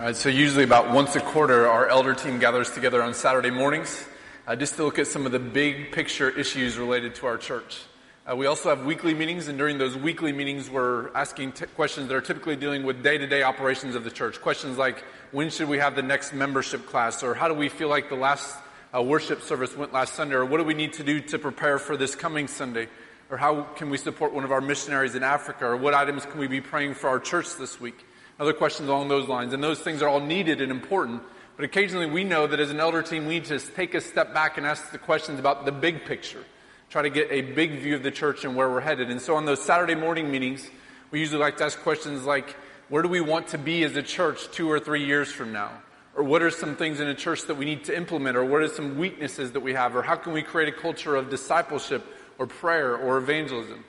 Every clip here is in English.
So usually about once a quarter, our elder team gathers together on Saturday mornings uh, just to look at some of the big picture issues related to our church. Uh, we also have weekly meetings, and during those weekly meetings, we're asking t- questions that are typically dealing with day to day operations of the church. Questions like when should we have the next membership class, or how do we feel like the last uh, worship service went last Sunday, or what do we need to do to prepare for this coming Sunday, or how can we support one of our missionaries in Africa, or what items can we be praying for our church this week? Other questions along those lines. And those things are all needed and important. But occasionally we know that as an elder team, we to take a step back and ask the questions about the big picture. Try to get a big view of the church and where we're headed. And so on those Saturday morning meetings, we usually like to ask questions like, where do we want to be as a church two or three years from now? Or what are some things in a church that we need to implement? Or what are some weaknesses that we have? Or how can we create a culture of discipleship or prayer or evangelism?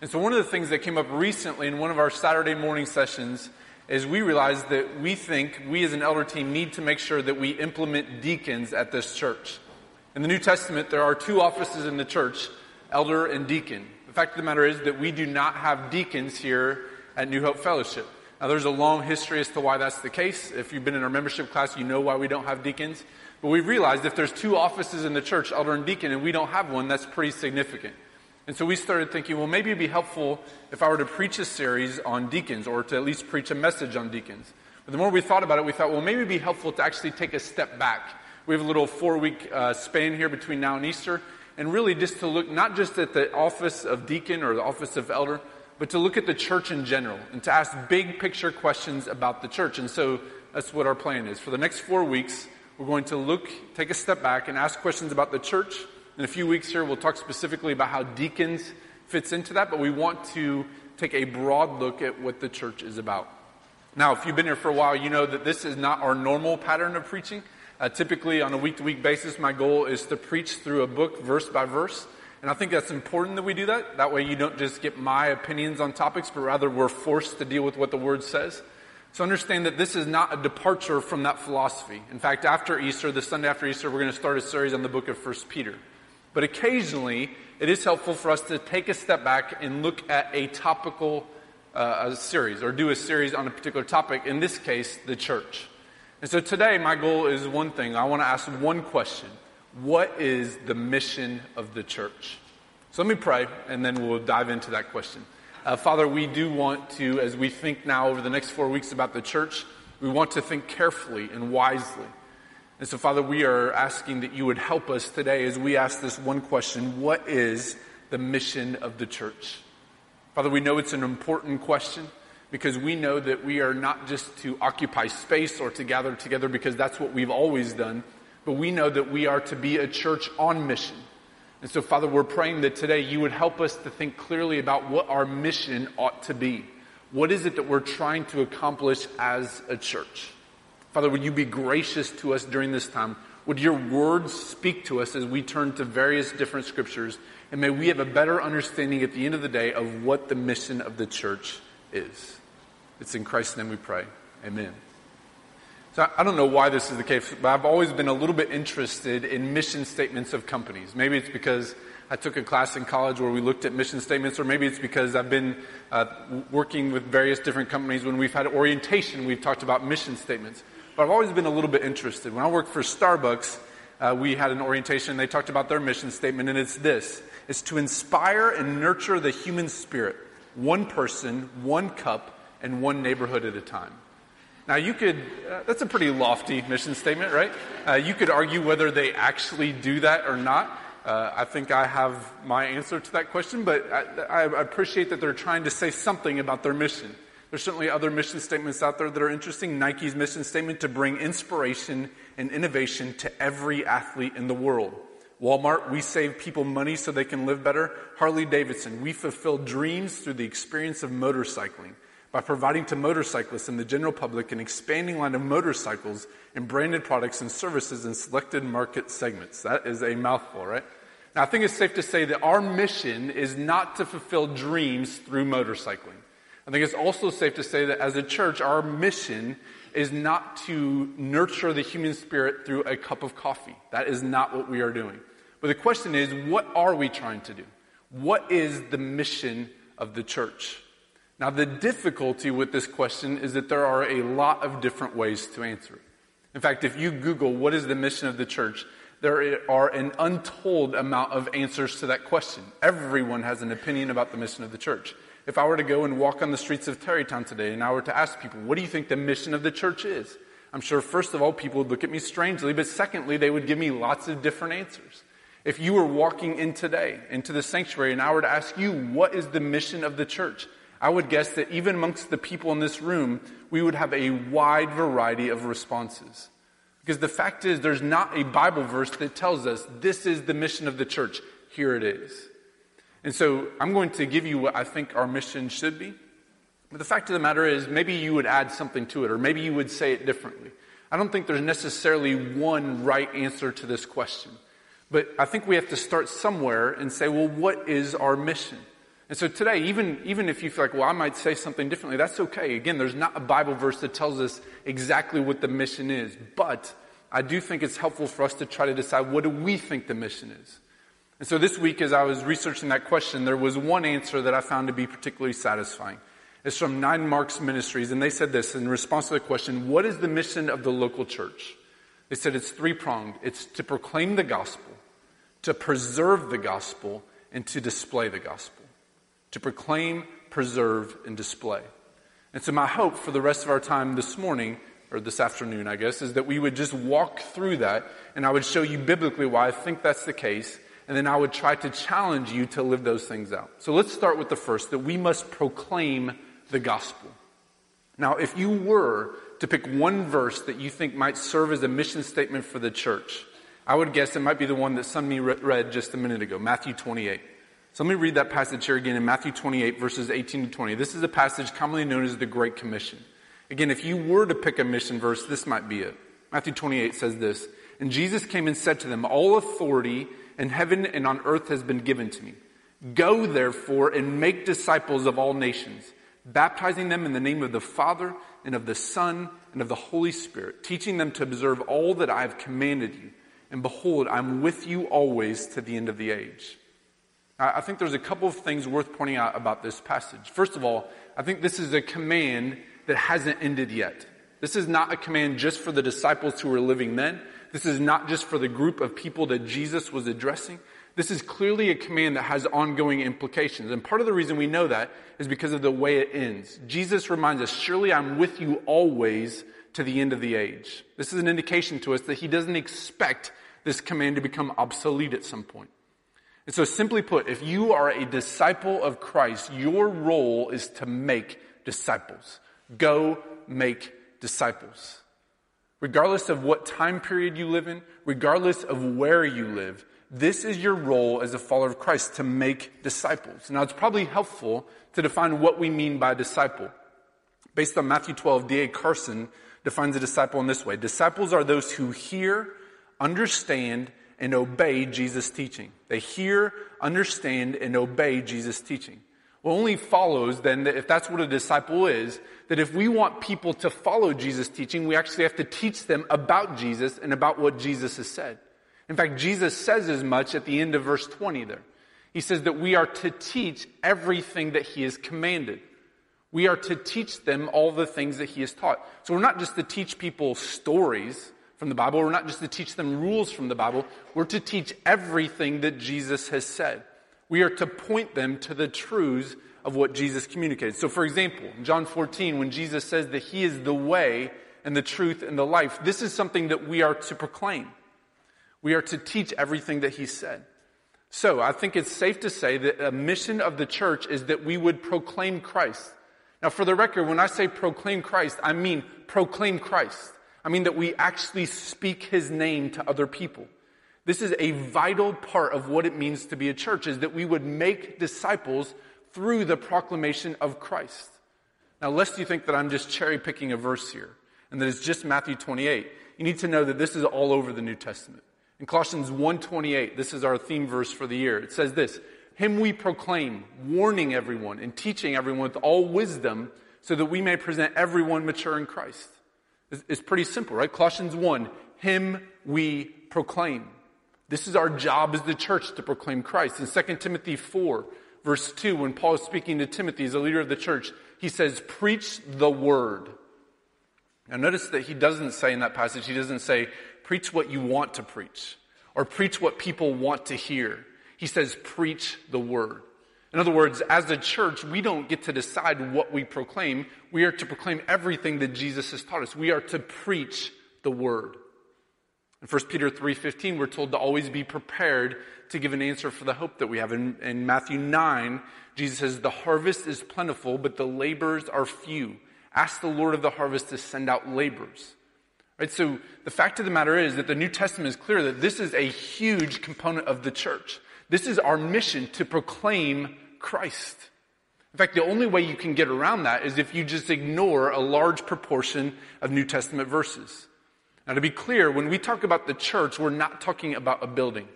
And so one of the things that came up recently in one of our Saturday morning sessions is we realize that we think we as an elder team need to make sure that we implement deacons at this church. In the New Testament, there are two offices in the church, elder and deacon. The fact of the matter is that we do not have deacons here at New Hope Fellowship. Now, there's a long history as to why that's the case. If you've been in our membership class, you know why we don't have deacons. But we've realized if there's two offices in the church, elder and deacon, and we don't have one, that's pretty significant. And so we started thinking, well, maybe it'd be helpful if I were to preach a series on deacons or to at least preach a message on deacons. But the more we thought about it, we thought, well, maybe it'd be helpful to actually take a step back. We have a little four week uh, span here between now and Easter, and really just to look not just at the office of deacon or the office of elder, but to look at the church in general and to ask big picture questions about the church. And so that's what our plan is. For the next four weeks, we're going to look, take a step back, and ask questions about the church in a few weeks here, we'll talk specifically about how deacons fits into that, but we want to take a broad look at what the church is about. Now, if you've been here for a while, you know that this is not our normal pattern of preaching. Uh, typically, on a week to week basis, my goal is to preach through a book verse by verse. And I think that's important that we do that. That way, you don't just get my opinions on topics, but rather we're forced to deal with what the Word says. So understand that this is not a departure from that philosophy. In fact, after Easter, the Sunday after Easter, we're going to start a series on the book of First Peter. But occasionally, it is helpful for us to take a step back and look at a topical uh, a series or do a series on a particular topic, in this case, the church. And so today, my goal is one thing. I want to ask one question What is the mission of the church? So let me pray, and then we'll dive into that question. Uh, Father, we do want to, as we think now over the next four weeks about the church, we want to think carefully and wisely. And so, Father, we are asking that you would help us today as we ask this one question What is the mission of the church? Father, we know it's an important question because we know that we are not just to occupy space or to gather together because that's what we've always done, but we know that we are to be a church on mission. And so, Father, we're praying that today you would help us to think clearly about what our mission ought to be. What is it that we're trying to accomplish as a church? Father, would you be gracious to us during this time? Would your words speak to us as we turn to various different scriptures? And may we have a better understanding at the end of the day of what the mission of the church is. It's in Christ's name we pray. Amen. So I don't know why this is the case, but I've always been a little bit interested in mission statements of companies. Maybe it's because I took a class in college where we looked at mission statements, or maybe it's because I've been uh, working with various different companies. When we've had orientation, we've talked about mission statements. But I've always been a little bit interested. When I worked for Starbucks, uh, we had an orientation. They talked about their mission statement, and it's this: it's to inspire and nurture the human spirit, one person, one cup, and one neighborhood at a time. Now, you could, uh, that's a pretty lofty mission statement, right? Uh, you could argue whether they actually do that or not. Uh, I think I have my answer to that question, but I, I appreciate that they're trying to say something about their mission. There's certainly other mission statements out there that are interesting. Nike's mission statement to bring inspiration and innovation to every athlete in the world. Walmart, we save people money so they can live better. Harley Davidson, we fulfill dreams through the experience of motorcycling by providing to motorcyclists and the general public an expanding line of motorcycles and branded products and services in selected market segments. That is a mouthful, right? Now, I think it's safe to say that our mission is not to fulfill dreams through motorcycling. I think it's also safe to say that as a church, our mission is not to nurture the human spirit through a cup of coffee. That is not what we are doing. But the question is, what are we trying to do? What is the mission of the church? Now, the difficulty with this question is that there are a lot of different ways to answer it. In fact, if you Google what is the mission of the church, there are an untold amount of answers to that question. Everyone has an opinion about the mission of the church. If I were to go and walk on the streets of Tarrytown today and I were to ask people, what do you think the mission of the church is? I'm sure, first of all, people would look at me strangely, but secondly, they would give me lots of different answers. If you were walking in today into the sanctuary and I were to ask you, what is the mission of the church? I would guess that even amongst the people in this room, we would have a wide variety of responses. Because the fact is, there's not a Bible verse that tells us this is the mission of the church. Here it is. And so I'm going to give you what I think our mission should be. But the fact of the matter is, maybe you would add something to it, or maybe you would say it differently. I don't think there's necessarily one right answer to this question. But I think we have to start somewhere and say, well, what is our mission? And so today, even, even if you feel like, well, I might say something differently, that's okay. Again, there's not a Bible verse that tells us exactly what the mission is. But I do think it's helpful for us to try to decide what do we think the mission is. And so this week, as I was researching that question, there was one answer that I found to be particularly satisfying. It's from Nine Marks Ministries, and they said this in response to the question, what is the mission of the local church? They said it's three pronged. It's to proclaim the gospel, to preserve the gospel, and to display the gospel to proclaim, preserve, and display. And so, my hope for the rest of our time this morning, or this afternoon, I guess, is that we would just walk through that and I would show you biblically why I think that's the case. And then I would try to challenge you to live those things out. So let's start with the first that we must proclaim the gospel. Now, if you were to pick one verse that you think might serve as a mission statement for the church, I would guess it might be the one that Sunmi read just a minute ago, Matthew 28. So let me read that passage here again in Matthew 28, verses 18 to 20. This is a passage commonly known as the Great Commission. Again, if you were to pick a mission verse, this might be it. Matthew 28 says this And Jesus came and said to them, All authority in heaven and on earth has been given to me. Go therefore and make disciples of all nations, baptizing them in the name of the Father and of the Son and of the Holy Spirit, teaching them to observe all that I have commanded you. And behold, I'm with you always to the end of the age. I think there's a couple of things worth pointing out about this passage. First of all, I think this is a command that hasn't ended yet. This is not a command just for the disciples who were living then. This is not just for the group of people that Jesus was addressing. This is clearly a command that has ongoing implications. And part of the reason we know that is because of the way it ends. Jesus reminds us, surely I'm with you always to the end of the age. This is an indication to us that he doesn't expect this command to become obsolete at some point. And so, simply put, if you are a disciple of Christ, your role is to make disciples. Go make disciples. Regardless of what time period you live in, regardless of where you live, this is your role as a follower of Christ to make disciples. Now, it's probably helpful to define what we mean by disciple. Based on Matthew 12, D.A. Carson defines a disciple in this way Disciples are those who hear, understand, and obey Jesus' teaching. They hear, understand, and obey Jesus' teaching. Well, only follows then that if that's what a disciple is, that if we want people to follow Jesus' teaching, we actually have to teach them about Jesus and about what Jesus has said. In fact, Jesus says as much at the end of verse 20 there. He says that we are to teach everything that he has commanded. We are to teach them all the things that he has taught. So we're not just to teach people stories from the Bible. We're not just to teach them rules from the Bible, we're to teach everything that Jesus has said. We are to point them to the truths of what Jesus communicated. So, for example, in John 14, when Jesus says that He is the way and the truth and the life, this is something that we are to proclaim. We are to teach everything that He said. So, I think it's safe to say that a mission of the church is that we would proclaim Christ. Now, for the record, when I say proclaim Christ, I mean proclaim Christ. I mean that we actually speak his name to other people. This is a vital part of what it means to be a church, is that we would make disciples through the proclamation of Christ. Now, lest you think that I'm just cherry picking a verse here and that it's just Matthew 28, you need to know that this is all over the New Testament. In Colossians 1:28, this is our theme verse for the year. It says this, "Him we proclaim, warning everyone and teaching everyone with all wisdom, so that we may present everyone mature in Christ." It's pretty simple, right? Colossians 1, Him we proclaim. This is our job as the church to proclaim Christ. In 2 Timothy 4, verse 2, when Paul is speaking to Timothy as a leader of the church, he says, Preach the word. Now, notice that he doesn't say in that passage, he doesn't say, Preach what you want to preach or preach what people want to hear. He says, Preach the word. In other words, as a church, we don't get to decide what we proclaim. We are to proclaim everything that Jesus has taught us. We are to preach the word. In 1 Peter 3.15, we're told to always be prepared to give an answer for the hope that we have. In, in Matthew 9, Jesus says, the harvest is plentiful, but the laborers are few. Ask the Lord of the harvest to send out laborers. Right? So the fact of the matter is that the New Testament is clear that this is a huge component of the church. This is our mission to proclaim Christ. In fact, the only way you can get around that is if you just ignore a large proportion of New Testament verses. Now, to be clear, when we talk about the church, we're not talking about a building.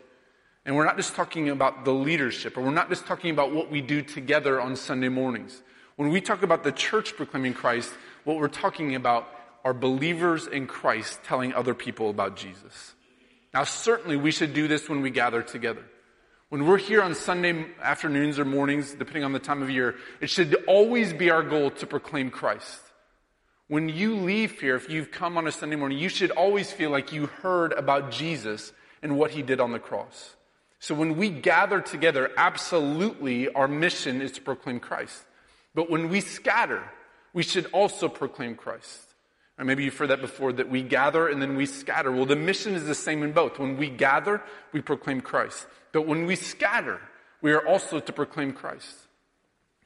And we're not just talking about the leadership, or we're not just talking about what we do together on Sunday mornings. When we talk about the church proclaiming Christ, what we're talking about are believers in Christ telling other people about Jesus. Now, certainly we should do this when we gather together. When we're here on Sunday afternoons or mornings, depending on the time of year, it should always be our goal to proclaim Christ. When you leave here, if you've come on a Sunday morning, you should always feel like you heard about Jesus and what he did on the cross. So when we gather together, absolutely our mission is to proclaim Christ. But when we scatter, we should also proclaim Christ. Maybe you've heard that before, that we gather and then we scatter. Well, the mission is the same in both. When we gather, we proclaim Christ. But when we scatter, we are also to proclaim Christ.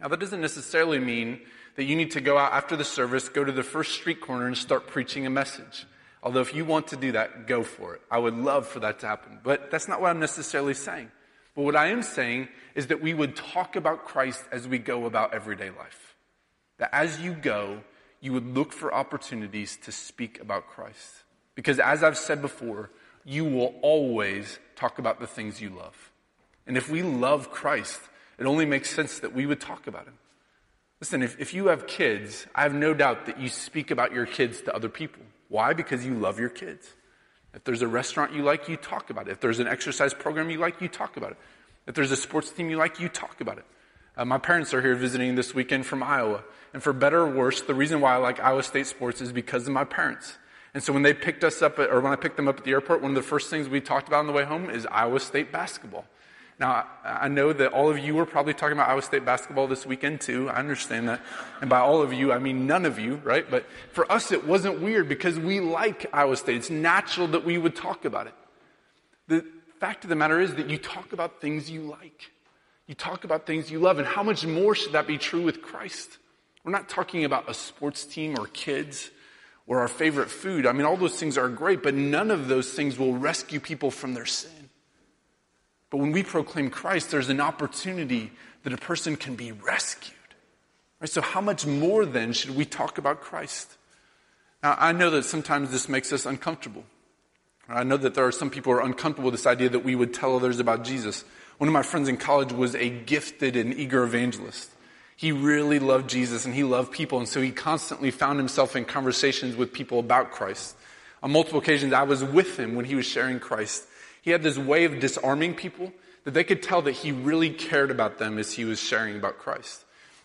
Now, that doesn't necessarily mean that you need to go out after the service, go to the first street corner, and start preaching a message. Although, if you want to do that, go for it. I would love for that to happen. But that's not what I'm necessarily saying. But what I am saying is that we would talk about Christ as we go about everyday life. That as you go, you would look for opportunities to speak about Christ. Because as I've said before, you will always talk about the things you love. And if we love Christ, it only makes sense that we would talk about him. Listen, if, if you have kids, I have no doubt that you speak about your kids to other people. Why? Because you love your kids. If there's a restaurant you like, you talk about it. If there's an exercise program you like, you talk about it. If there's a sports team you like, you talk about it. Uh, my parents are here visiting this weekend from Iowa. And for better or worse, the reason why I like Iowa State sports is because of my parents. And so when they picked us up, at, or when I picked them up at the airport, one of the first things we talked about on the way home is Iowa State basketball. Now, I know that all of you were probably talking about Iowa State basketball this weekend too. I understand that. And by all of you, I mean none of you, right? But for us, it wasn't weird because we like Iowa State. It's natural that we would talk about it. The fact of the matter is that you talk about things you like. You talk about things you love. And how much more should that be true with Christ? We're not talking about a sports team or kids or our favorite food. I mean, all those things are great, but none of those things will rescue people from their sin. But when we proclaim Christ, there's an opportunity that a person can be rescued. Right? So, how much more then should we talk about Christ? Now, I know that sometimes this makes us uncomfortable. I know that there are some people who are uncomfortable with this idea that we would tell others about Jesus. One of my friends in college was a gifted and eager evangelist. He really loved Jesus and he loved people, and so he constantly found himself in conversations with people about Christ. On multiple occasions, I was with him when he was sharing Christ. He had this way of disarming people that they could tell that he really cared about them as he was sharing about Christ.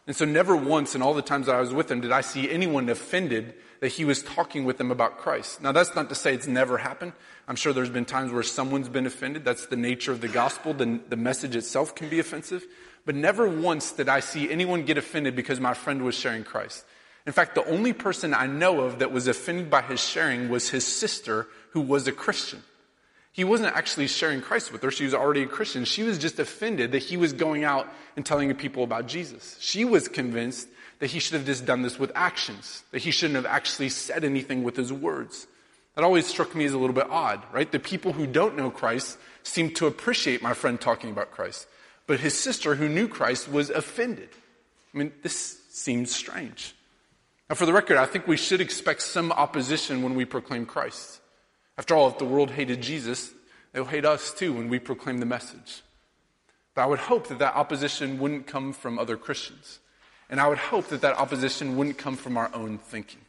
And so, never once in all the times that I was with him did I see anyone offended that he was talking with them about Christ. Now, that's not to say it's never happened. I'm sure there's been times where someone's been offended. That's the nature of the gospel. The, the message itself can be offensive. But never once did I see anyone get offended because my friend was sharing Christ. In fact, the only person I know of that was offended by his sharing was his sister, who was a Christian. He wasn't actually sharing Christ with her. She was already a Christian. She was just offended that he was going out and telling people about Jesus. She was convinced that he should have just done this with actions, that he shouldn't have actually said anything with his words. That always struck me as a little bit odd, right? The people who don't know Christ seem to appreciate my friend talking about Christ. But his sister, who knew Christ, was offended. I mean, this seems strange. Now, for the record, I think we should expect some opposition when we proclaim Christ. After all, if the world hated Jesus, they'll hate us too when we proclaim the message. But I would hope that that opposition wouldn't come from other Christians. And I would hope that that opposition wouldn't come from our own thinking.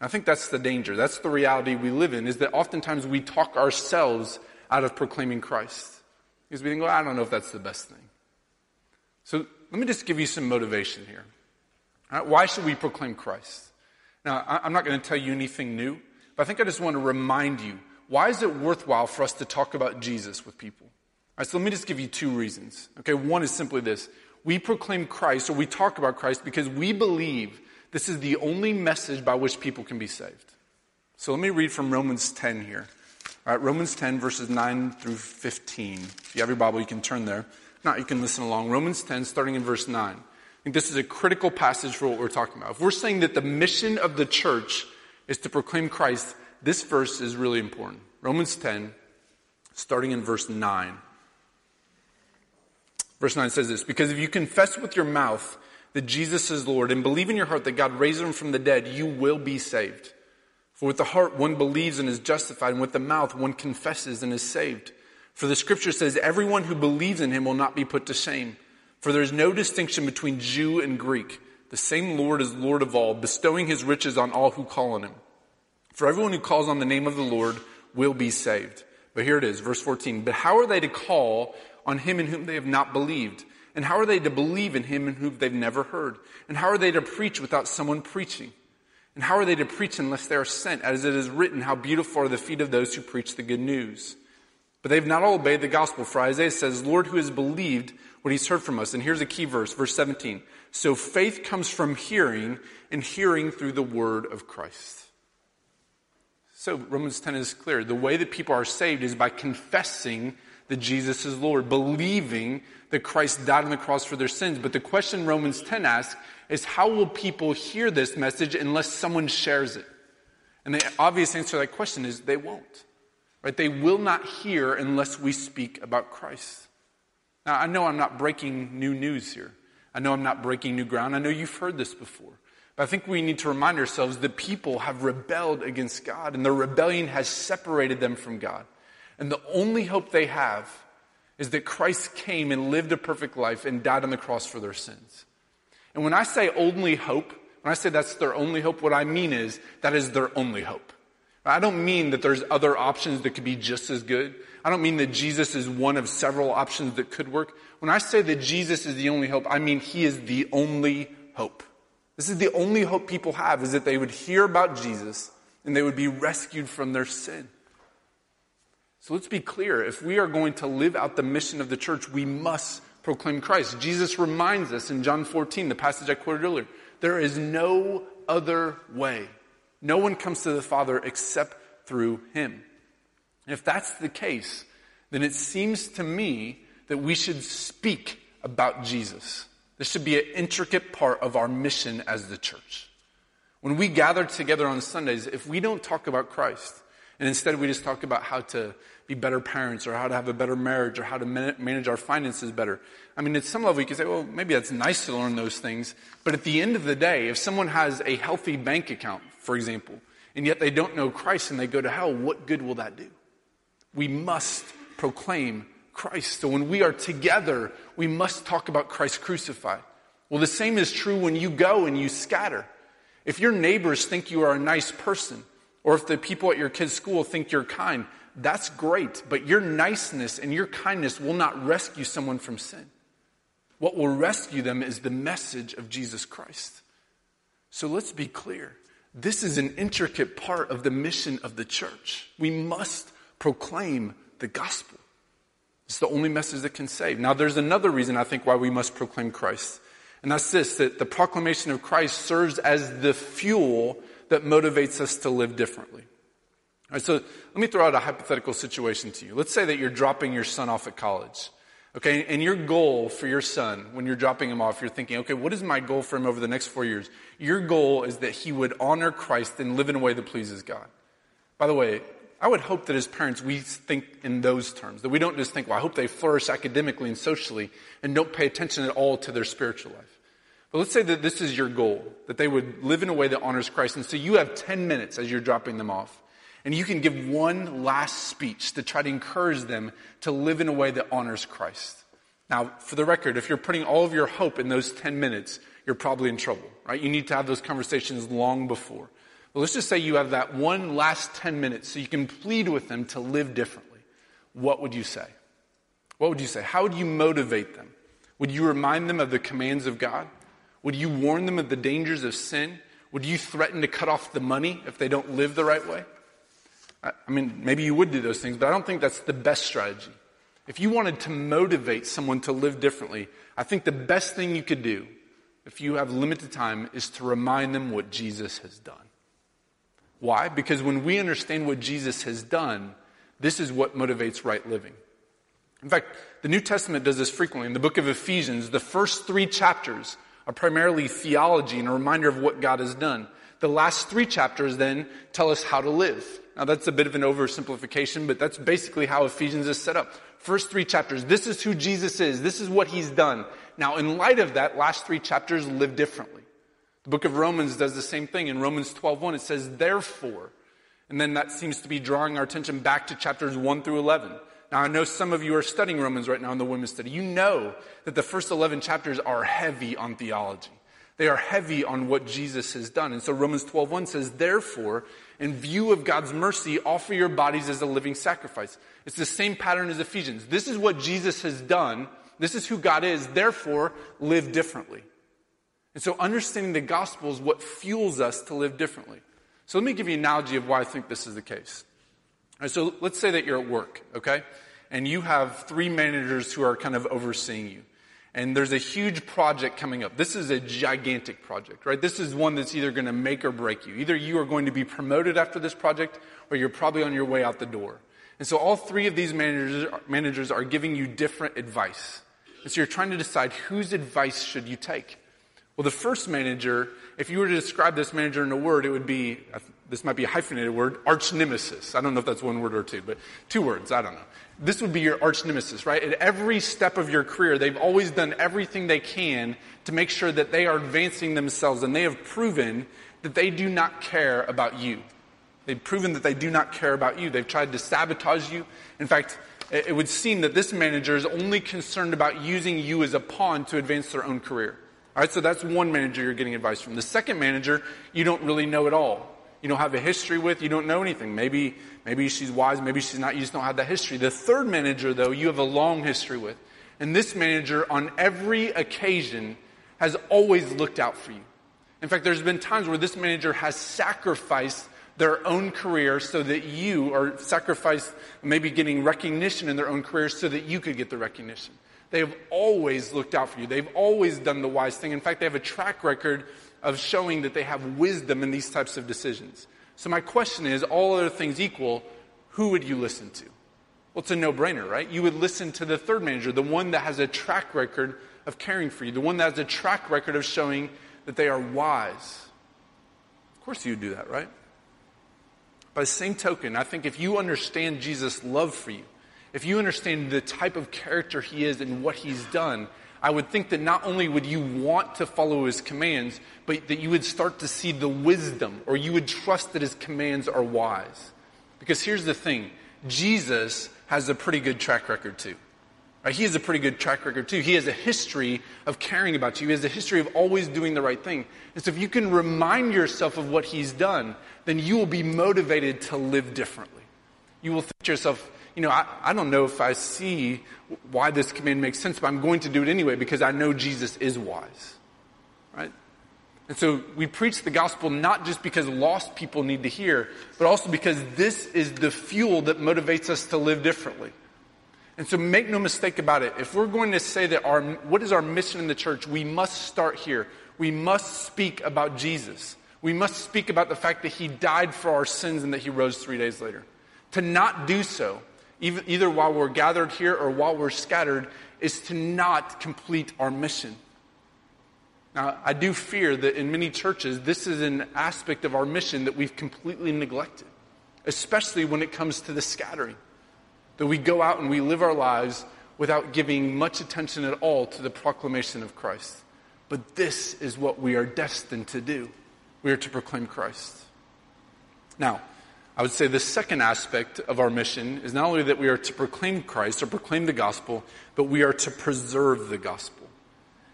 I think that's the danger. That's the reality we live in, is that oftentimes we talk ourselves out of proclaiming Christ. Because we think, well, I don't know if that's the best thing. So let me just give you some motivation here. Right, why should we proclaim Christ? Now, I'm not going to tell you anything new, but I think I just want to remind you why is it worthwhile for us to talk about Jesus with people? All right, so let me just give you two reasons. Okay, one is simply this we proclaim Christ, or we talk about Christ, because we believe this is the only message by which people can be saved. So let me read from Romans 10 here. All right, Romans 10, verses 9 through 15. If you have your Bible, you can turn there. If not, you can listen along. Romans 10, starting in verse 9. I think this is a critical passage for what we're talking about. If we're saying that the mission of the church is to proclaim Christ, this verse is really important. Romans 10, starting in verse 9. Verse 9 says this Because if you confess with your mouth that Jesus is Lord and believe in your heart that God raised him from the dead, you will be saved. For with the heart one believes and is justified, and with the mouth one confesses and is saved. For the scripture says, Everyone who believes in him will not be put to shame. For there is no distinction between Jew and Greek. The same Lord is Lord of all, bestowing his riches on all who call on him. For everyone who calls on the name of the Lord will be saved. But here it is, verse 14. But how are they to call on him in whom they have not believed? And how are they to believe in him in whom they've never heard? And how are they to preach without someone preaching? And how are they to preach unless they are sent? As it is written, how beautiful are the feet of those who preach the good news. But they've not all obeyed the gospel. For Isaiah says, Lord, who has believed what he's heard from us? And here's a key verse, verse 17. So faith comes from hearing, and hearing through the word of Christ. So Romans 10 is clear. The way that people are saved is by confessing that Jesus is Lord, believing that Christ died on the cross for their sins. But the question Romans 10 asks is how will people hear this message unless someone shares it? And the obvious answer to that question is they won't. Right? They will not hear unless we speak about Christ. Now, I know I'm not breaking new news here. I know I'm not breaking new ground. I know you've heard this before. But I think we need to remind ourselves that people have rebelled against God, and their rebellion has separated them from God. And the only hope they have is that Christ came and lived a perfect life and died on the cross for their sins. And when I say only hope, when I say that's their only hope, what I mean is that is their only hope. I don't mean that there's other options that could be just as good. I don't mean that Jesus is one of several options that could work. When I say that Jesus is the only hope, I mean he is the only hope. This is the only hope people have is that they would hear about Jesus and they would be rescued from their sin. So let's be clear. If we are going to live out the mission of the church, we must proclaim Christ. Jesus reminds us in John 14, the passage I quoted earlier, there is no other way. No one comes to the Father except through him. And if that's the case, then it seems to me that we should speak about Jesus. This should be an intricate part of our mission as the church. When we gather together on Sundays, if we don't talk about Christ, and instead we just talk about how to be better parents or how to have a better marriage or how to manage our finances better. I mean, at some level you can say, well, maybe that's nice to learn those things. But at the end of the day, if someone has a healthy bank account, for example, and yet they don't know Christ and they go to hell, what good will that do? We must proclaim Christ. So when we are together, we must talk about Christ crucified. Well, the same is true when you go and you scatter. If your neighbors think you are a nice person, or if the people at your kid's school think you're kind, that's great, but your niceness and your kindness will not rescue someone from sin. What will rescue them is the message of Jesus Christ. So let's be clear. This is an intricate part of the mission of the church. We must proclaim the gospel. It's the only message that can save. Now, there's another reason I think why we must proclaim Christ. And that's this that the proclamation of Christ serves as the fuel that motivates us to live differently. All right, so let me throw out a hypothetical situation to you. Let's say that you're dropping your son off at college. Okay, and your goal for your son, when you're dropping him off, you're thinking, okay, what is my goal for him over the next four years? Your goal is that he would honor Christ and live in a way that pleases God. By the way, I would hope that as parents we think in those terms, that we don't just think, well, I hope they flourish academically and socially and don't pay attention at all to their spiritual life. But let's say that this is your goal, that they would live in a way that honors Christ. And so you have 10 minutes as you're dropping them off. And you can give one last speech to try to encourage them to live in a way that honors Christ. Now, for the record, if you're putting all of your hope in those 10 minutes, you're probably in trouble, right? You need to have those conversations long before. But let's just say you have that one last 10 minutes so you can plead with them to live differently. What would you say? What would you say? How would you motivate them? Would you remind them of the commands of God? Would you warn them of the dangers of sin? Would you threaten to cut off the money if they don't live the right way? I mean, maybe you would do those things, but I don't think that's the best strategy. If you wanted to motivate someone to live differently, I think the best thing you could do, if you have limited time, is to remind them what Jesus has done. Why? Because when we understand what Jesus has done, this is what motivates right living. In fact, the New Testament does this frequently. In the book of Ephesians, the first three chapters are primarily theology and a reminder of what God has done. The last three chapters then tell us how to live. Now that's a bit of an oversimplification, but that's basically how Ephesians is set up. First three chapters, this is who Jesus is. This is what he's done. Now in light of that, last three chapters live differently. The book of Romans does the same thing. In Romans 12:1 it says therefore. And then that seems to be drawing our attention back to chapters 1 through 11. Now, I know some of you are studying Romans right now in the women's study. You know that the first 11 chapters are heavy on theology. They are heavy on what Jesus has done. And so Romans 12:1 says, "Therefore, in view of God's mercy, offer your bodies as a living sacrifice." It's the same pattern as Ephesians. This is what Jesus has done. This is who God is. Therefore, live differently. And so understanding the gospel is what fuels us to live differently. So let me give you an analogy of why I think this is the case. Right, so let's say that you're at work, okay? And you have three managers who are kind of overseeing you. And there's a huge project coming up. This is a gigantic project, right? This is one that's either going to make or break you. Either you are going to be promoted after this project or you're probably on your way out the door. And so all three of these managers, managers are giving you different advice. And so you're trying to decide whose advice should you take. Well, the first manager, if you were to describe this manager in a word, it would be, this might be a hyphenated word, arch nemesis. I don't know if that's one word or two, but two words, I don't know. This would be your arch nemesis, right? At every step of your career, they've always done everything they can to make sure that they are advancing themselves, and they have proven that they do not care about you. They've proven that they do not care about you. They've tried to sabotage you. In fact, it would seem that this manager is only concerned about using you as a pawn to advance their own career. All right, so that's one manager you're getting advice from. The second manager, you don't really know at all. You don't have a history with, you don't know anything. Maybe, maybe she's wise, maybe she's not, you just don't have that history. The third manager, though, you have a long history with. And this manager, on every occasion, has always looked out for you. In fact, there's been times where this manager has sacrificed their own career so that you, or sacrificed maybe getting recognition in their own career so that you could get the recognition. They have always looked out for you. They've always done the wise thing. In fact, they have a track record of showing that they have wisdom in these types of decisions. So, my question is all other things equal, who would you listen to? Well, it's a no brainer, right? You would listen to the third manager, the one that has a track record of caring for you, the one that has a track record of showing that they are wise. Of course, you would do that, right? By the same token, I think if you understand Jesus' love for you, if you understand the type of character he is and what he's done, I would think that not only would you want to follow his commands, but that you would start to see the wisdom or you would trust that his commands are wise. Because here's the thing Jesus has a pretty good track record too. He has a pretty good track record too. He has a history of caring about you. He has a history of always doing the right thing. And so if you can remind yourself of what he's done, then you will be motivated to live differently. You will think to yourself, you know, I, I don't know if I see why this command makes sense, but I'm going to do it anyway because I know Jesus is wise. Right? And so we preach the gospel not just because lost people need to hear, but also because this is the fuel that motivates us to live differently. And so make no mistake about it. If we're going to say that our, what is our mission in the church, we must start here. We must speak about Jesus. We must speak about the fact that he died for our sins and that he rose three days later. To not do so either while we're gathered here or while we're scattered, is to not complete our mission. Now, I do fear that in many churches, this is an aspect of our mission that we've completely neglected, especially when it comes to the scattering. That we go out and we live our lives without giving much attention at all to the proclamation of Christ. But this is what we are destined to do. We are to proclaim Christ. Now, I would say the second aspect of our mission is not only that we are to proclaim Christ or proclaim the gospel, but we are to preserve the gospel.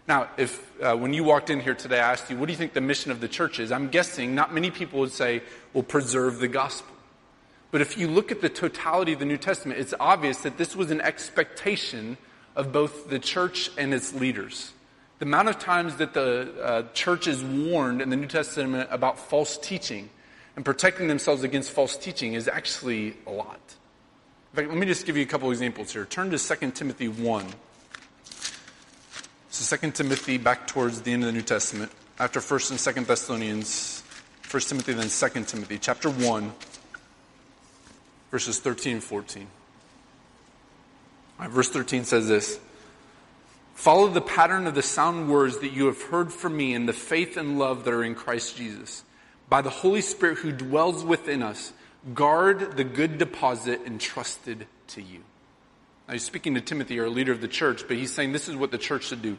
Now, if uh, when you walked in here today, I asked you, what do you think the mission of the church is? I'm guessing not many people would say, well, preserve the gospel. But if you look at the totality of the New Testament, it's obvious that this was an expectation of both the church and its leaders. The amount of times that the uh, church is warned in the New Testament about false teaching and protecting themselves against false teaching is actually a lot. In fact, let me just give you a couple examples here. Turn to 2 Timothy 1. So 2 Timothy back towards the end of the New Testament, after 1st and 2nd Thessalonians, 1 Timothy, then 2 Timothy, chapter 1, verses 13 and 14. Right, verse 13 says this Follow the pattern of the sound words that you have heard from me in the faith and love that are in Christ Jesus. By the Holy Spirit who dwells within us, guard the good deposit entrusted to you. Now he's speaking to Timothy, our leader of the church, but he's saying this is what the church should do.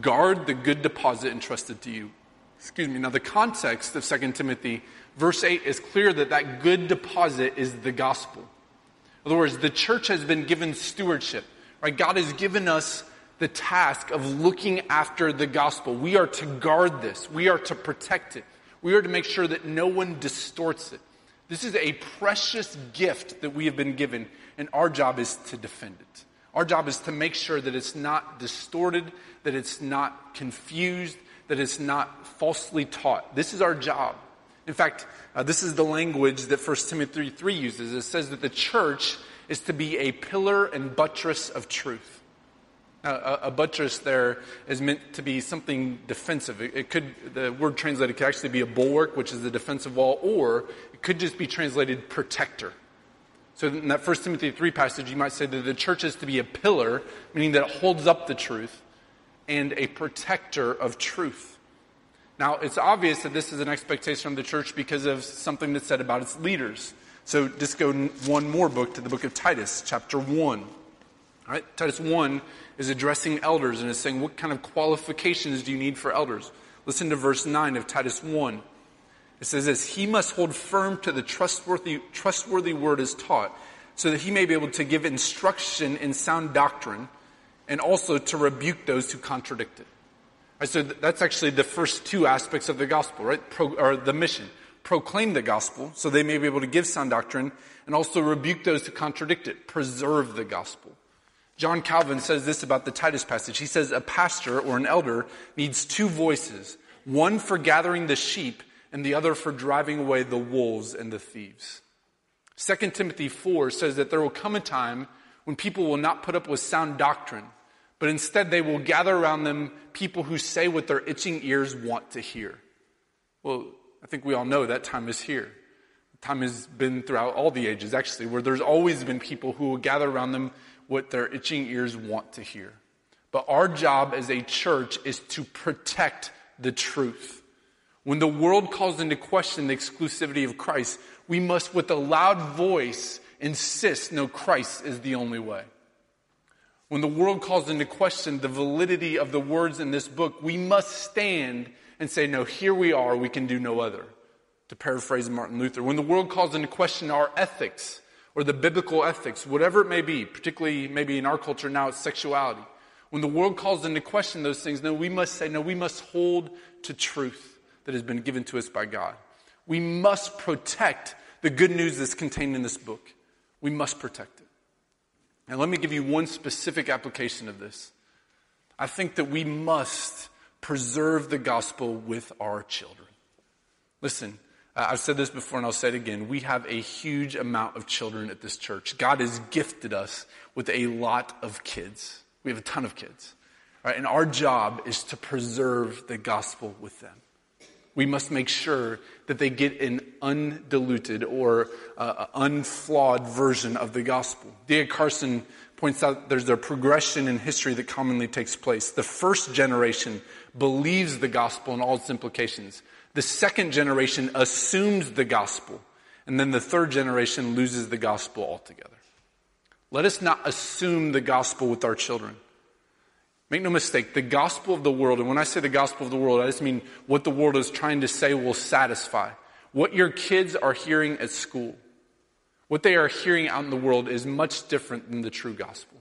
Guard the good deposit entrusted to you. Excuse me. Now the context of 2 Timothy, verse 8 is clear that that good deposit is the gospel. In other words, the church has been given stewardship. Right? God has given us the task of looking after the gospel. We are to guard this. We are to protect it. We are to make sure that no one distorts it. This is a precious gift that we have been given and our job is to defend it. Our job is to make sure that it's not distorted, that it's not confused, that it's not falsely taught. This is our job. In fact, uh, this is the language that 1 Timothy 3 uses. It says that the church is to be a pillar and buttress of truth. A, a, buttress there is meant to be something defensive. It, it, could, the word translated could actually be a bulwark, which is the defensive wall, or it could just be translated protector. So in that 1 Timothy 3 passage, you might say that the church is to be a pillar, meaning that it holds up the truth, and a protector of truth. Now, it's obvious that this is an expectation of the church because of something that's said about its leaders. So just go one more book to the book of Titus, chapter 1. All right, Titus 1 is addressing elders and is saying, What kind of qualifications do you need for elders? Listen to verse 9 of Titus 1. It says this He must hold firm to the trustworthy, trustworthy word as taught, so that he may be able to give instruction in sound doctrine and also to rebuke those who contradict it. Right, so that's actually the first two aspects of the gospel, right? Pro, or the mission. Proclaim the gospel so they may be able to give sound doctrine and also rebuke those who contradict it. Preserve the gospel. John Calvin says this about the Titus passage. He says a pastor or an elder needs two voices, one for gathering the sheep and the other for driving away the wolves and the thieves. 2 Timothy 4 says that there will come a time when people will not put up with sound doctrine, but instead they will gather around them people who say what their itching ears want to hear. Well, I think we all know that time is here. time has been throughout all the ages, actually, where there's always been people who will gather around them what their itching ears want to hear. But our job as a church is to protect the truth. When the world calls into question the exclusivity of Christ, we must, with a loud voice, insist no, Christ is the only way. When the world calls into question the validity of the words in this book, we must stand and say, no, here we are, we can do no other. To paraphrase Martin Luther. When the world calls into question our ethics or the biblical ethics, whatever it may be, particularly maybe in our culture now it's sexuality. When the world calls into question those things, no, we must say, no, we must hold to truth that has been given to us by God. We must protect the good news that's contained in this book. We must protect it. Now, let me give you one specific application of this. I think that we must preserve the gospel with our children. Listen, I've said this before and I'll say it again. We have a huge amount of children at this church. God has gifted us with a lot of kids. We have a ton of kids. Right? And our job is to preserve the gospel with them we must make sure that they get an undiluted or uh, unflawed version of the gospel. D.A. Carson points out there's a progression in history that commonly takes place. The first generation believes the gospel and all its implications. The second generation assumes the gospel. And then the third generation loses the gospel altogether. Let us not assume the gospel with our children. Make no mistake, the gospel of the world, and when I say the gospel of the world, I just mean what the world is trying to say will satisfy. What your kids are hearing at school, what they are hearing out in the world is much different than the true gospel.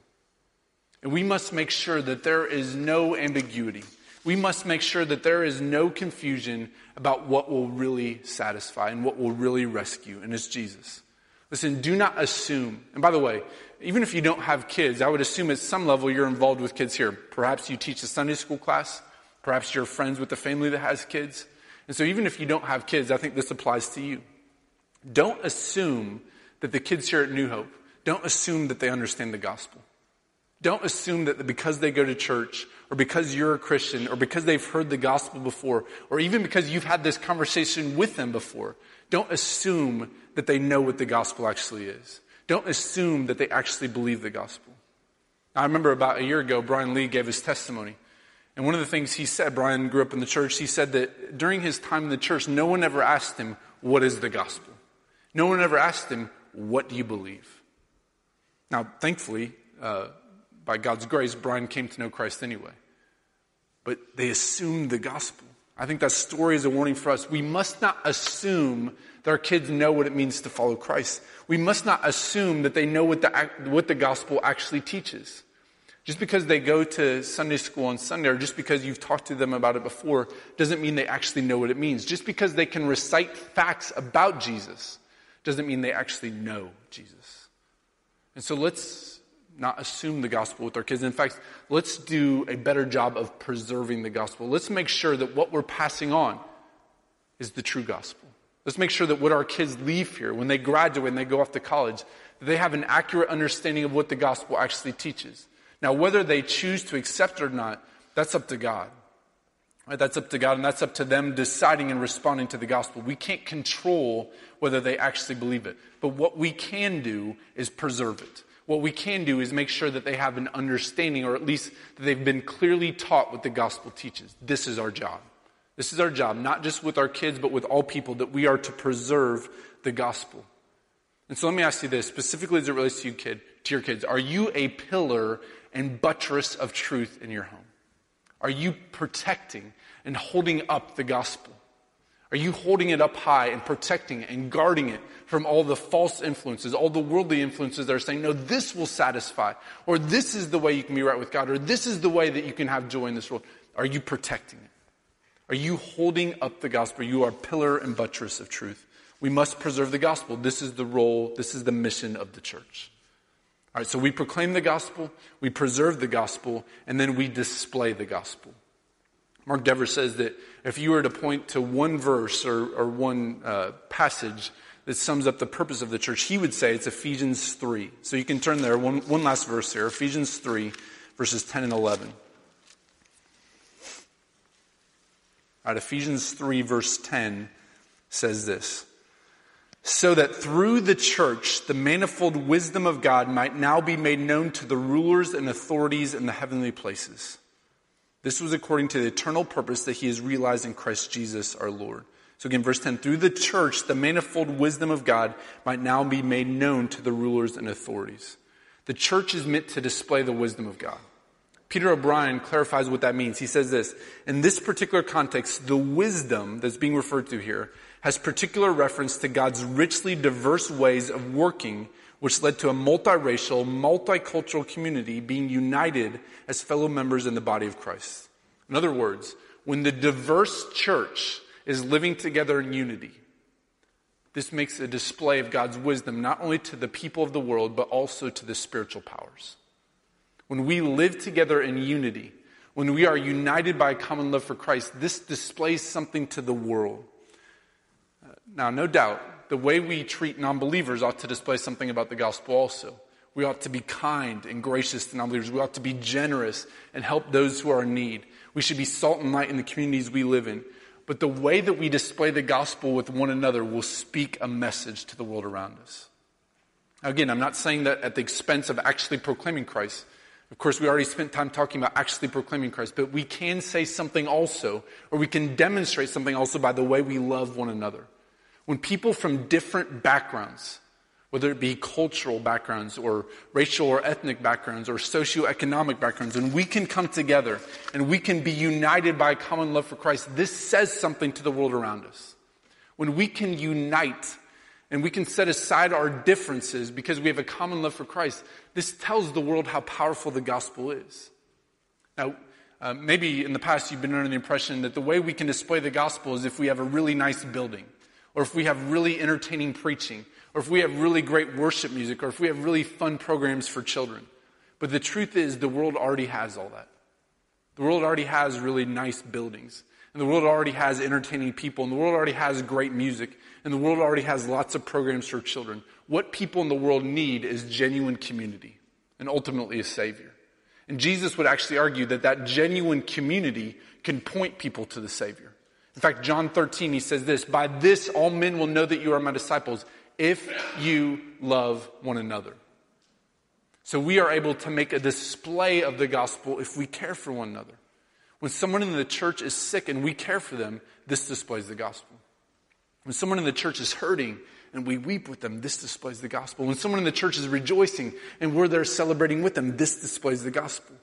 And we must make sure that there is no ambiguity. We must make sure that there is no confusion about what will really satisfy and what will really rescue, and it's Jesus. Listen, do not assume. And by the way, even if you don't have kids, I would assume at some level you're involved with kids here. Perhaps you teach a Sunday school class. Perhaps you're friends with a family that has kids. And so even if you don't have kids, I think this applies to you. Don't assume that the kids here at New Hope, don't assume that they understand the gospel. Don't assume that because they go to church, or because you're a Christian, or because they've heard the gospel before, or even because you've had this conversation with them before, don't assume that they know what the gospel actually is. Don't assume that they actually believe the gospel. I remember about a year ago, Brian Lee gave his testimony. And one of the things he said, Brian grew up in the church, he said that during his time in the church, no one ever asked him, What is the gospel? No one ever asked him, What do you believe? Now, thankfully, uh, by God's grace, Brian came to know Christ anyway. But they assumed the gospel. I think that story is a warning for us. We must not assume that our kids know what it means to follow Christ. We must not assume that they know what the, what the gospel actually teaches. Just because they go to Sunday school on Sunday, or just because you've talked to them about it before, doesn't mean they actually know what it means. Just because they can recite facts about Jesus, doesn't mean they actually know Jesus. And so let's not assume the gospel with our kids. In fact, let's do a better job of preserving the gospel. Let's make sure that what we're passing on is the true gospel. Let's make sure that what our kids leave here, when they graduate and they go off to college, they have an accurate understanding of what the gospel actually teaches. Now, whether they choose to accept or not, that's up to God. Right? That's up to God, and that's up to them deciding and responding to the gospel. We can't control whether they actually believe it. But what we can do is preserve it. What we can do is make sure that they have an understanding, or at least that they've been clearly taught what the gospel teaches. This is our job. This is our job, not just with our kids, but with all people, that we are to preserve the gospel. And so let me ask you this, specifically as it relates to you, kid, to your kids. Are you a pillar and buttress of truth in your home? Are you protecting and holding up the gospel? Are you holding it up high and protecting it and guarding it from all the false influences, all the worldly influences that are saying, no, this will satisfy, or this is the way you can be right with God, or this is the way that you can have joy in this world? Are you protecting it? Are you holding up the gospel? You are pillar and buttress of truth. We must preserve the gospel. This is the role, this is the mission of the church. All right, so we proclaim the gospel, we preserve the gospel, and then we display the gospel. Mark Dever says that if you were to point to one verse or, or one uh, passage that sums up the purpose of the church, he would say it's Ephesians 3. So you can turn there, one, one last verse here, Ephesians 3, verses 10 and 11. All right, Ephesians 3, verse 10 says this so that through the church the manifold wisdom of God might now be made known to the rulers and authorities in the heavenly places. This was according to the eternal purpose that he has realized in Christ Jesus our Lord. So again, verse 10 through the church the manifold wisdom of God might now be made known to the rulers and authorities. The church is meant to display the wisdom of God. Peter O'Brien clarifies what that means. He says this In this particular context, the wisdom that's being referred to here has particular reference to God's richly diverse ways of working, which led to a multiracial, multicultural community being united as fellow members in the body of Christ. In other words, when the diverse church is living together in unity, this makes a display of God's wisdom not only to the people of the world, but also to the spiritual powers. When we live together in unity, when we are united by a common love for Christ, this displays something to the world. Uh, now, no doubt, the way we treat non believers ought to display something about the gospel also. We ought to be kind and gracious to non believers. We ought to be generous and help those who are in need. We should be salt and light in the communities we live in. But the way that we display the gospel with one another will speak a message to the world around us. Again, I'm not saying that at the expense of actually proclaiming Christ. Of course, we already spent time talking about actually proclaiming Christ, but we can say something also, or we can demonstrate something also by the way we love one another. When people from different backgrounds, whether it be cultural backgrounds or racial or ethnic backgrounds or socioeconomic backgrounds, and we can come together and we can be united by a common love for Christ, this says something to the world around us. When we can unite and we can set aside our differences because we have a common love for Christ, this tells the world how powerful the gospel is. Now, uh, maybe in the past you've been under the impression that the way we can display the gospel is if we have a really nice building or if we have really entertaining preaching, or if we have really great worship music, or if we have really fun programs for children. But the truth is, the world already has all that. The world already has really nice buildings. And the world already has entertaining people. And the world already has great music. And the world already has lots of programs for children. What people in the world need is genuine community and ultimately a Savior. And Jesus would actually argue that that genuine community can point people to the Savior. In fact, John 13, he says this By this all men will know that you are my disciples if you love one another. So we are able to make a display of the gospel if we care for one another. When someone in the church is sick and we care for them, this displays the gospel. When someone in the church is hurting and we weep with them, this displays the gospel. When someone in the church is rejoicing and we're there celebrating with them, this displays the gospel.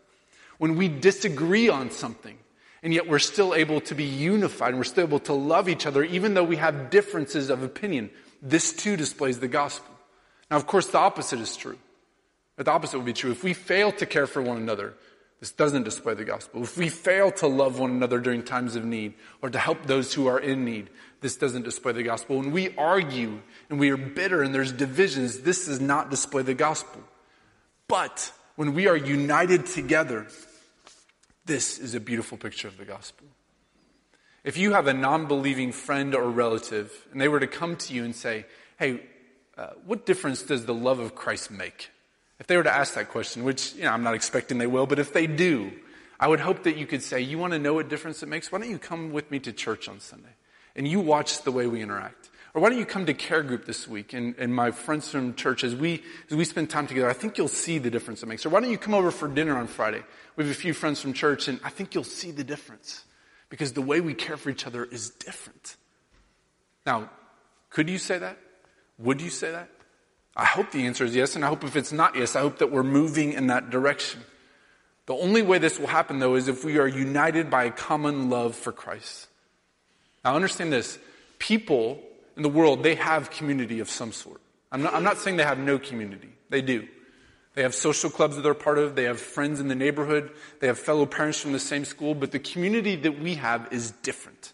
When we disagree on something and yet we're still able to be unified we're still able to love each other even though we have differences of opinion, this too displays the gospel. Now, of course, the opposite is true. But The opposite would be true. If we fail to care for one another, this doesn't display the gospel. If we fail to love one another during times of need or to help those who are in need, this doesn't display the gospel. When we argue and we are bitter and there's divisions, this does not display the gospel. But when we are united together, this is a beautiful picture of the gospel. If you have a non believing friend or relative and they were to come to you and say, Hey, uh, what difference does the love of Christ make? If they were to ask that question, which you know, I'm not expecting they will, but if they do, I would hope that you could say, You want to know what difference it makes? Why don't you come with me to church on Sunday and you watch the way we interact? Or why don't you come to care group this week and, and my friends from church as we, as we spend time together, I think you'll see the difference it makes. Or why don't you come over for dinner on Friday? We have a few friends from church and I think you'll see the difference because the way we care for each other is different. Now, could you say that? Would you say that? I hope the answer is yes, and I hope if it's not yes, I hope that we're moving in that direction. The only way this will happen, though, is if we are united by a common love for Christ. Now, understand this people in the world, they have community of some sort. I'm not, I'm not saying they have no community, they do. They have social clubs that they're part of. They have friends in the neighborhood. They have fellow parents from the same school. But the community that we have is different.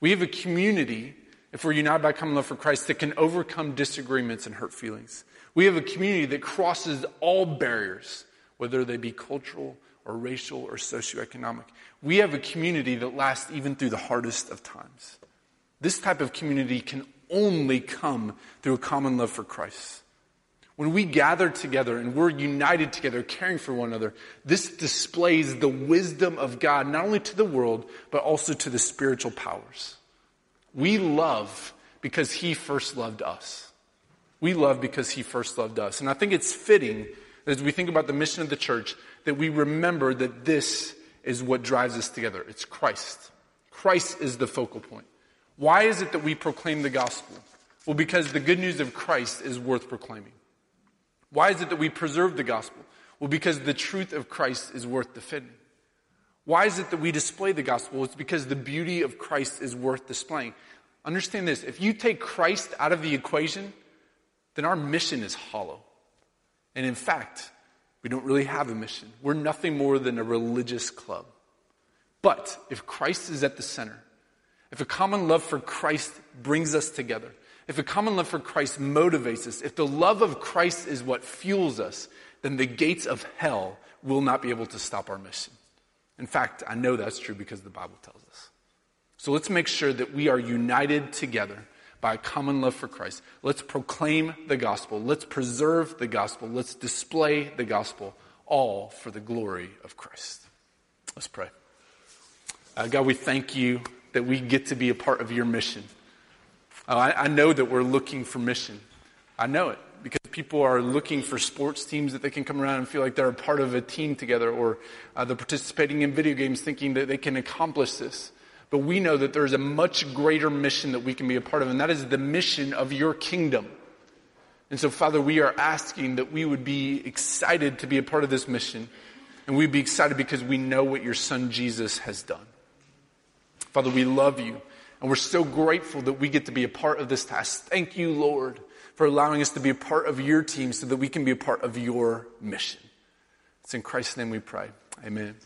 We have a community, if we're united by common love for Christ, that can overcome disagreements and hurt feelings. We have a community that crosses all barriers, whether they be cultural or racial or socioeconomic. We have a community that lasts even through the hardest of times. This type of community can only come through a common love for Christ. When we gather together and we're united together, caring for one another, this displays the wisdom of God, not only to the world, but also to the spiritual powers. We love because He first loved us. We love because He first loved us. And I think it's fitting as we think about the mission of the church that we remember that this is what drives us together. It's Christ. Christ is the focal point. Why is it that we proclaim the gospel? Well, because the good news of Christ is worth proclaiming. Why is it that we preserve the gospel? Well, because the truth of Christ is worth defending. Why is it that we display the gospel? It's because the beauty of Christ is worth displaying. Understand this if you take Christ out of the equation, then our mission is hollow. And in fact, we don't really have a mission. We're nothing more than a religious club. But if Christ is at the center, if a common love for Christ brings us together, if a common love for Christ motivates us, if the love of Christ is what fuels us, then the gates of hell will not be able to stop our mission. In fact, I know that's true because the Bible tells us. So let's make sure that we are united together by a common love for Christ. Let's proclaim the gospel. Let's preserve the gospel. Let's display the gospel, all for the glory of Christ. Let's pray. Uh, God, we thank you that we get to be a part of your mission. Uh, I, I know that we're looking for mission. I know it because people are looking for sports teams that they can come around and feel like they're a part of a team together, or uh, they're participating in video games thinking that they can accomplish this. But we know that there's a much greater mission that we can be a part of, and that is the mission of your kingdom. And so, Father, we are asking that we would be excited to be a part of this mission, and we'd be excited because we know what your son Jesus has done. Father, we love you. And we're so grateful that we get to be a part of this task. Thank you, Lord, for allowing us to be a part of your team so that we can be a part of your mission. It's in Christ's name we pray. Amen.